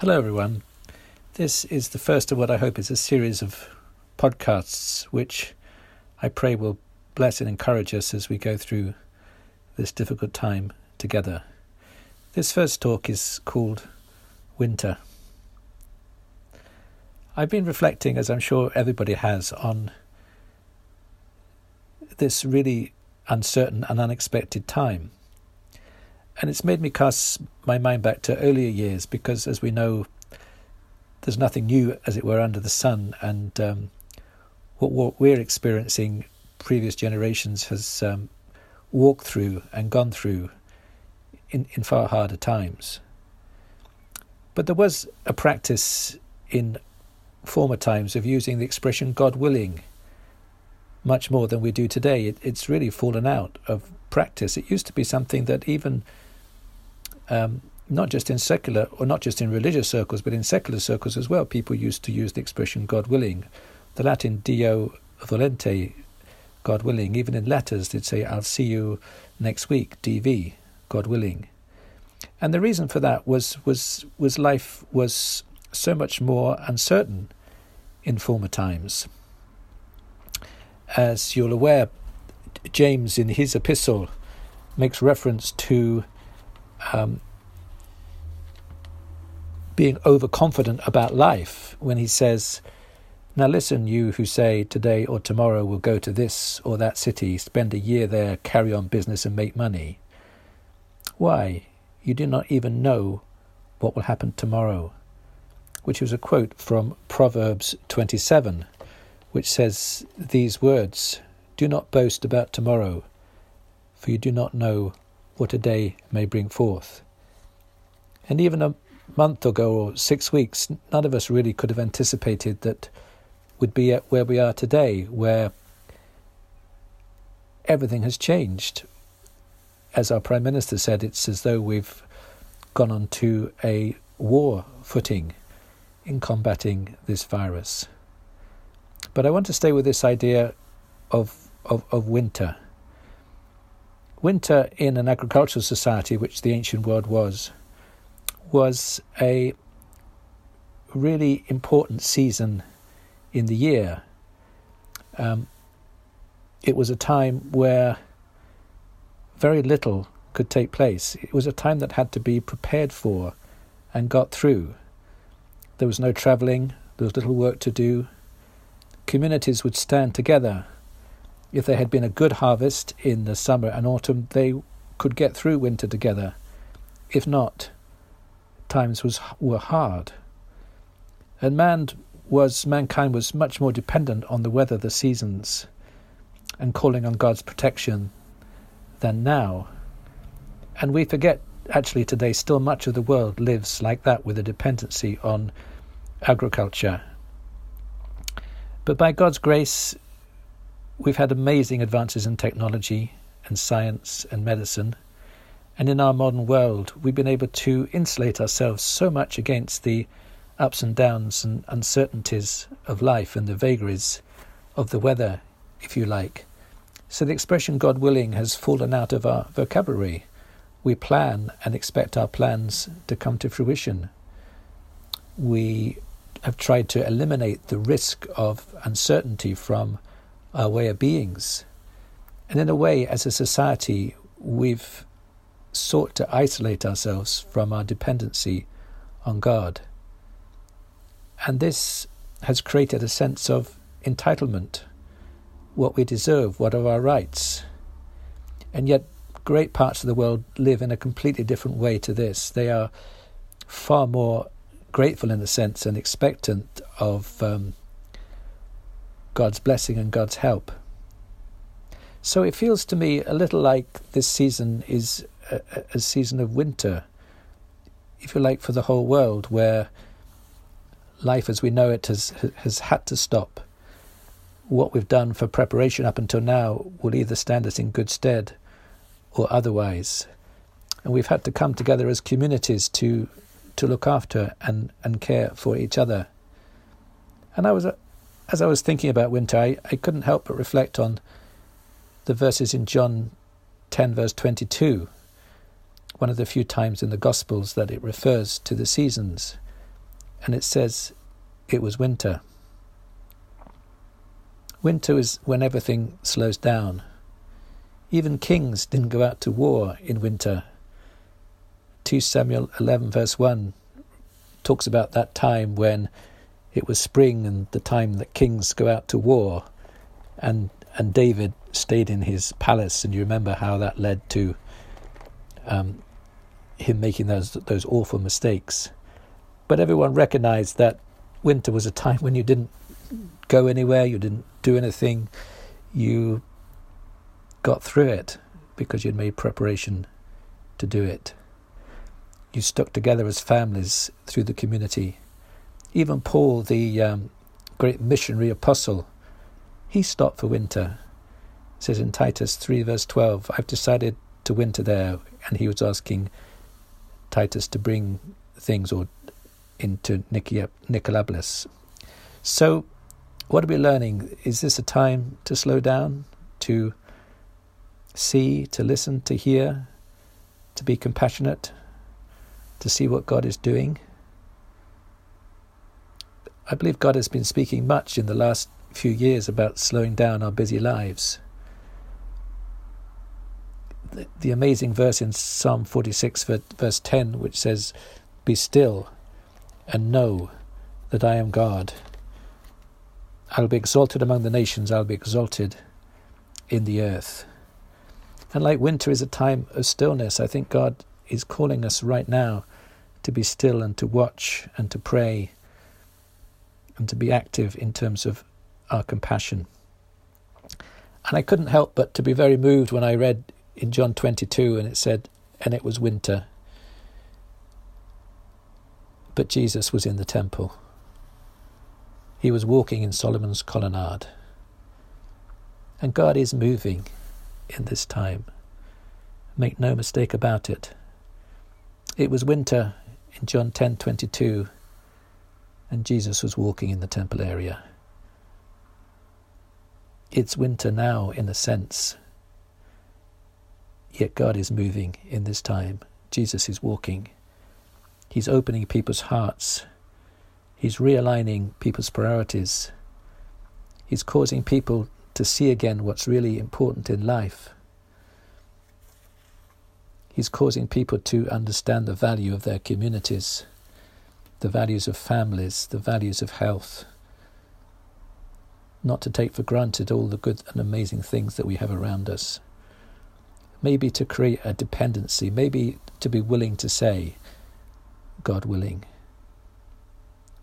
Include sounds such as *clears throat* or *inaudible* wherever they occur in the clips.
Hello, everyone. This is the first of what I hope is a series of podcasts which I pray will bless and encourage us as we go through this difficult time together. This first talk is called Winter. I've been reflecting, as I'm sure everybody has, on this really uncertain and unexpected time. And it's made me cast my mind back to earlier years because, as we know, there's nothing new, as it were, under the sun. And um, what, what, we're experiencing, previous generations has um, walked through and gone through in, in far harder times. But there was a practice in former times of using the expression God willing much more than we do today. It, it's really fallen out of practice. It used to be something that even um, not just in secular or not just in religious circles, but in secular circles as well. People used to use the expression God willing. The Latin Deo volente, God willing. Even in letters, they'd say, I'll see you next week, DV, God willing. And the reason for that was, was, was life was so much more uncertain in former times. As you're aware, James in his epistle makes reference to um, being overconfident about life when he says, Now listen, you who say today or tomorrow we'll go to this or that city, spend a year there, carry on business, and make money. Why? You do not even know what will happen tomorrow. Which was a quote from Proverbs 27, which says these words Do not boast about tomorrow, for you do not know what a day may bring forth. And even a month ago or six weeks, none of us really could have anticipated that we'd be at where we are today, where everything has changed. As our Prime Minister said, it's as though we've gone on to a war footing in combating this virus. But I want to stay with this idea of, of, of winter Winter in an agricultural society, which the ancient world was, was a really important season in the year. Um, it was a time where very little could take place. It was a time that had to be prepared for and got through. There was no travelling, there was little work to do. Communities would stand together if there had been a good harvest in the summer and autumn, they could get through winter together. If not, times was were hard. And man was mankind was much more dependent on the weather, the seasons, and calling on God's protection than now. And we forget actually today still much of the world lives like that with a dependency on agriculture. But by God's grace We've had amazing advances in technology and science and medicine. And in our modern world, we've been able to insulate ourselves so much against the ups and downs and uncertainties of life and the vagaries of the weather, if you like. So the expression God willing has fallen out of our vocabulary. We plan and expect our plans to come to fruition. We have tried to eliminate the risk of uncertainty from our way of beings. And in a way, as a society, we've sought to isolate ourselves from our dependency on God. And this has created a sense of entitlement, what we deserve, what are our rights. And yet, great parts of the world live in a completely different way to this. They are far more grateful in a sense and expectant of um, God's blessing and God's help. So it feels to me a little like this season is a, a season of winter, if you like, for the whole world, where life as we know it has has had to stop. What we've done for preparation up until now will either stand us in good stead or otherwise. And we've had to come together as communities to to look after and, and care for each other. And I was as I was thinking about winter, I, I couldn't help but reflect on the verses in John 10, verse 22, one of the few times in the Gospels that it refers to the seasons. and it says it was winter. Winter is when everything slows down. Even kings didn't go out to war in winter. 2 Samuel 11, verse 1, talks about that time when it was spring and the time that kings go out to war. And, and David stayed in his palace, and you remember how that led to um, him making those, those awful mistakes. But everyone recognized that winter was a time when you didn't go anywhere, you didn't do anything, you got through it because you'd made preparation to do it. You stuck together as families through the community. Even Paul, the um, great missionary apostle, he stopped for winter. It says in Titus 3, verse 12, I've decided to winter there. And he was asking Titus to bring things or into Nicopolis. So, what are we learning? Is this a time to slow down, to see, to listen, to hear, to be compassionate, to see what God is doing? I believe God has been speaking much in the last few years about slowing down our busy lives. The, the amazing verse in Psalm 46, verse 10, which says, Be still and know that I am God. I'll be exalted among the nations, I'll be exalted in the earth. And like winter is a time of stillness, I think God is calling us right now to be still and to watch and to pray and to be active in terms of our compassion. And I couldn't help but to be very moved when I read in John 22 and it said, and it was winter. But Jesus was in the temple. He was walking in Solomon's colonnade. And God is moving in this time. Make no mistake about it. It was winter in John 10:22 and Jesus was walking in the temple area. It's winter now in a sense. Yet God is moving in this time. Jesus is walking. He's opening people's hearts. He's realigning people's priorities. He's causing people to see again what's really important in life. He's causing people to understand the value of their communities, the values of families, the values of health. Not to take for granted all the good and amazing things that we have around us. Maybe to create a dependency, maybe to be willing to say, God willing.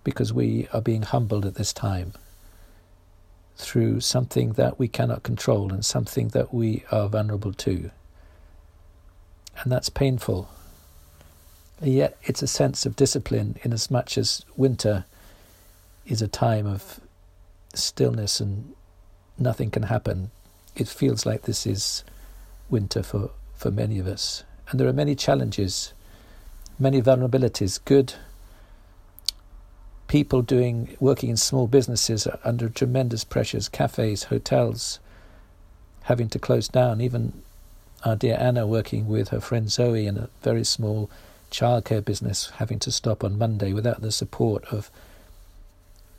Because we are being humbled at this time through something that we cannot control and something that we are vulnerable to. And that's painful. Yet, it's a sense of discipline, in as much as winter is a time of stillness and nothing can happen. It feels like this is winter for, for many of us. And there are many challenges many vulnerabilities. Good people doing working in small businesses under tremendous pressures, cafes, hotels having to close down. Even our dear Anna working with her friend Zoe in a very small childcare business having to stop on Monday without the support of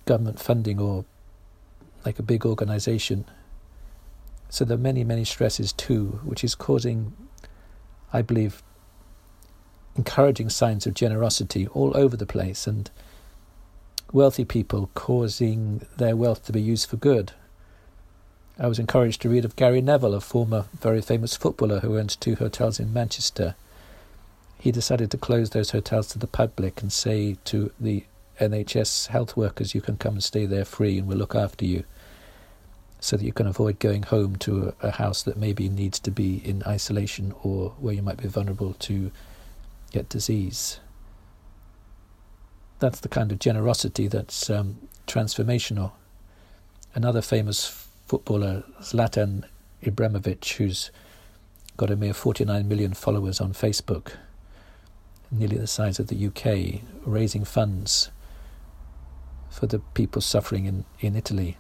government funding or like a big organization. So there are many, many stresses too, which is causing, I believe, encouraging signs of generosity all over the place and wealthy people causing their wealth to be used for good. I was encouraged to read of Gary Neville, a former very famous footballer who owns two hotels in Manchester. He decided to close those hotels to the public and say to the NHS health workers, You can come and stay there free and we'll look after you, so that you can avoid going home to a, a house that maybe needs to be in isolation or where you might be vulnerable to get disease. That's the kind of generosity that's um, transformational. Another famous footballer, Zlatan Ibrahimovic, who's got a mere 49 million followers on Facebook, nearly the size of the UK, raising funds for the people suffering in, in Italy.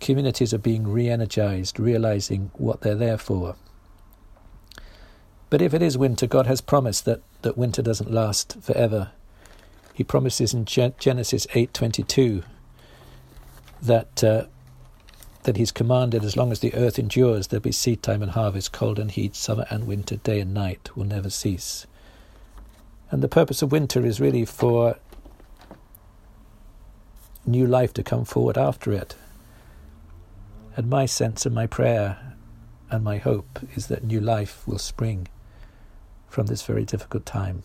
Communities are being re energized, realizing what they're there for. But if it is winter, God has promised that, that winter doesn't last forever. He promises in Genesis 8:22 that uh, that He's commanded, as long as the earth endures, there'll be seed time and harvest, cold and heat, summer and winter, day and night will never cease. And the purpose of winter is really for new life to come forward after it. And my sense and my prayer and my hope is that new life will spring from this very difficult time.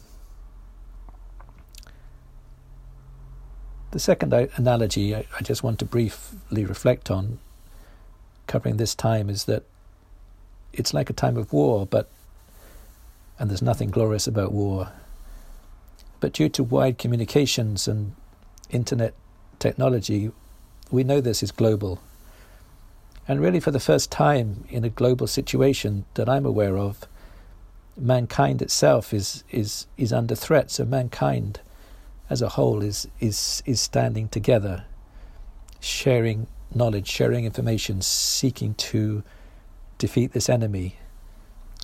The second analogy I, just want to briefly reflect on, covering this time, is that it's like a time of war, but and there's nothing glorious about war. But due to wide communications and internet technology, we know this is global. And really, for the first time in a global situation that I'm aware of, mankind itself is, is, is under threat. So, mankind as a whole is, is, is standing together, sharing knowledge, sharing information, seeking to defeat this enemy.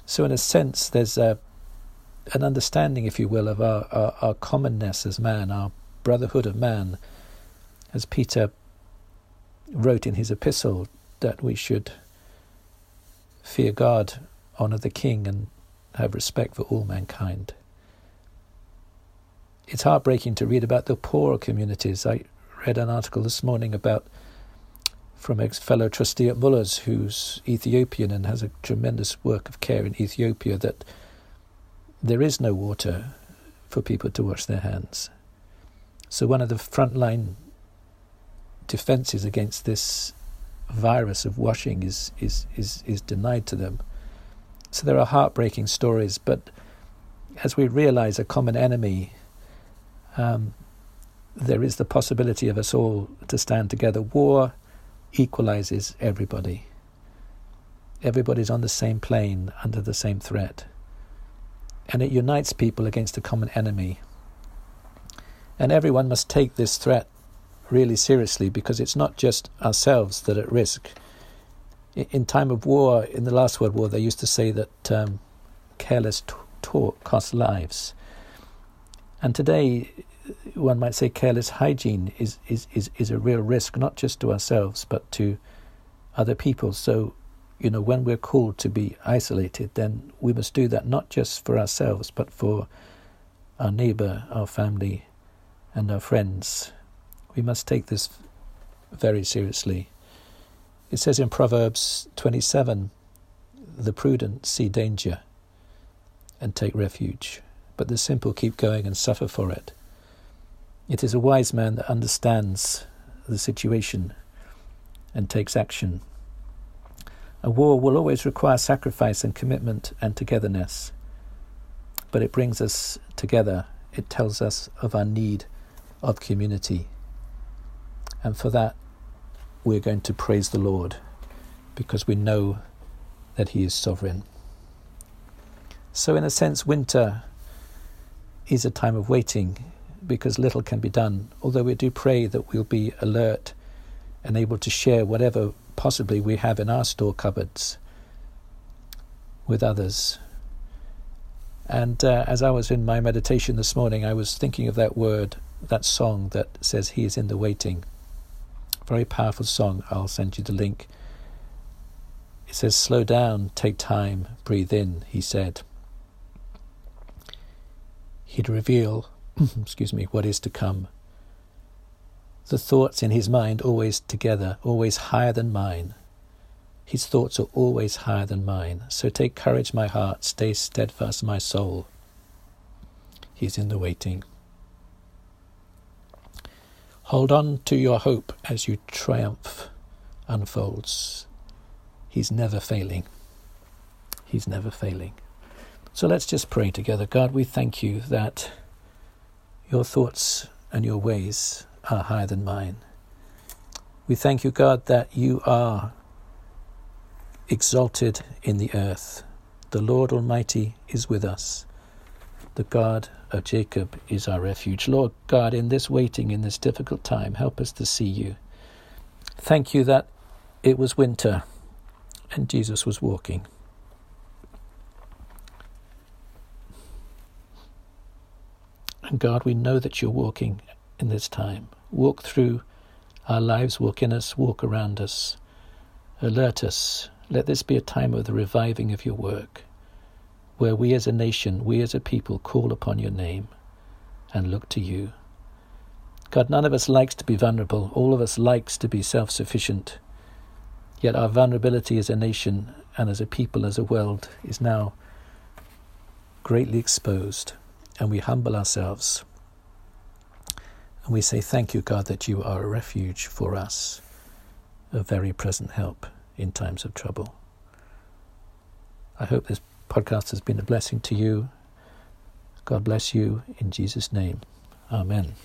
So, in a sense, there's a, an understanding, if you will, of our, our, our commonness as man, our brotherhood of man, as Peter wrote in his epistle, that we should fear God, honour the King, and have respect for all mankind it's heartbreaking to read about the poorer communities. I read an article this morning about from a fellow trustee at Muller's who's Ethiopian and has a tremendous work of care in Ethiopia that there is no water for people to wash their hands. So one of the frontline defenses against this virus of washing is, is, is, is denied to them. So there are heartbreaking stories, but as we realize a common enemy um, there is the possibility of us all to stand together. War equalizes everybody. Everybody's on the same plane under the same threat. And it unites people against a common enemy. And everyone must take this threat really seriously because it's not just ourselves that are at risk. In time of war, in the last World War, they used to say that um, careless talk costs lives. And today, one might say careless hygiene is, is, is, is a real risk, not just to ourselves, but to other people. So, you know, when we're called to be isolated, then we must do that not just for ourselves, but for our neighbor, our family, and our friends. We must take this very seriously. It says in Proverbs 27 the prudent see danger and take refuge, but the simple keep going and suffer for it. It is a wise man that understands the situation and takes action. A war will always require sacrifice and commitment and togetherness, but it brings us together. It tells us of our need of community. And for that, we're going to praise the Lord because we know that He is sovereign. So, in a sense, winter is a time of waiting because little can be done. Although we do pray that we'll be alert and able to share whatever possibly we have in our store cupboards with others. And uh, as I was in my meditation this morning, I was thinking of that word, that song that says, He is in the waiting. Very powerful song. I'll send you the link. It says, Slow down, take time, breathe in, he said. He'd reveal *clears throat* excuse me, what is to come. The thoughts in his mind always together, always higher than mine. His thoughts are always higher than mine. So take courage, my heart, stay steadfast, my soul. He's in the waiting. Hold on to your hope as your triumph unfolds. He's never failing. He's never failing. So let's just pray together. God, we thank you that your thoughts and your ways are higher than mine. We thank you, God, that you are exalted in the earth. The Lord Almighty is with us. The God of Jacob is our refuge. Lord God, in this waiting, in this difficult time, help us to see you. Thank you that it was winter and Jesus was walking. And God, we know that you're walking in this time. Walk through our lives, walk in us, walk around us. Alert us. Let this be a time of the reviving of your work, where we as a nation, we as a people call upon your name and look to you. God, none of us likes to be vulnerable. All of us likes to be self-sufficient. Yet our vulnerability as a nation and as a people, as a world, is now greatly exposed. And we humble ourselves. And we say, Thank you, God, that you are a refuge for us, a very present help in times of trouble. I hope this podcast has been a blessing to you. God bless you in Jesus' name. Amen.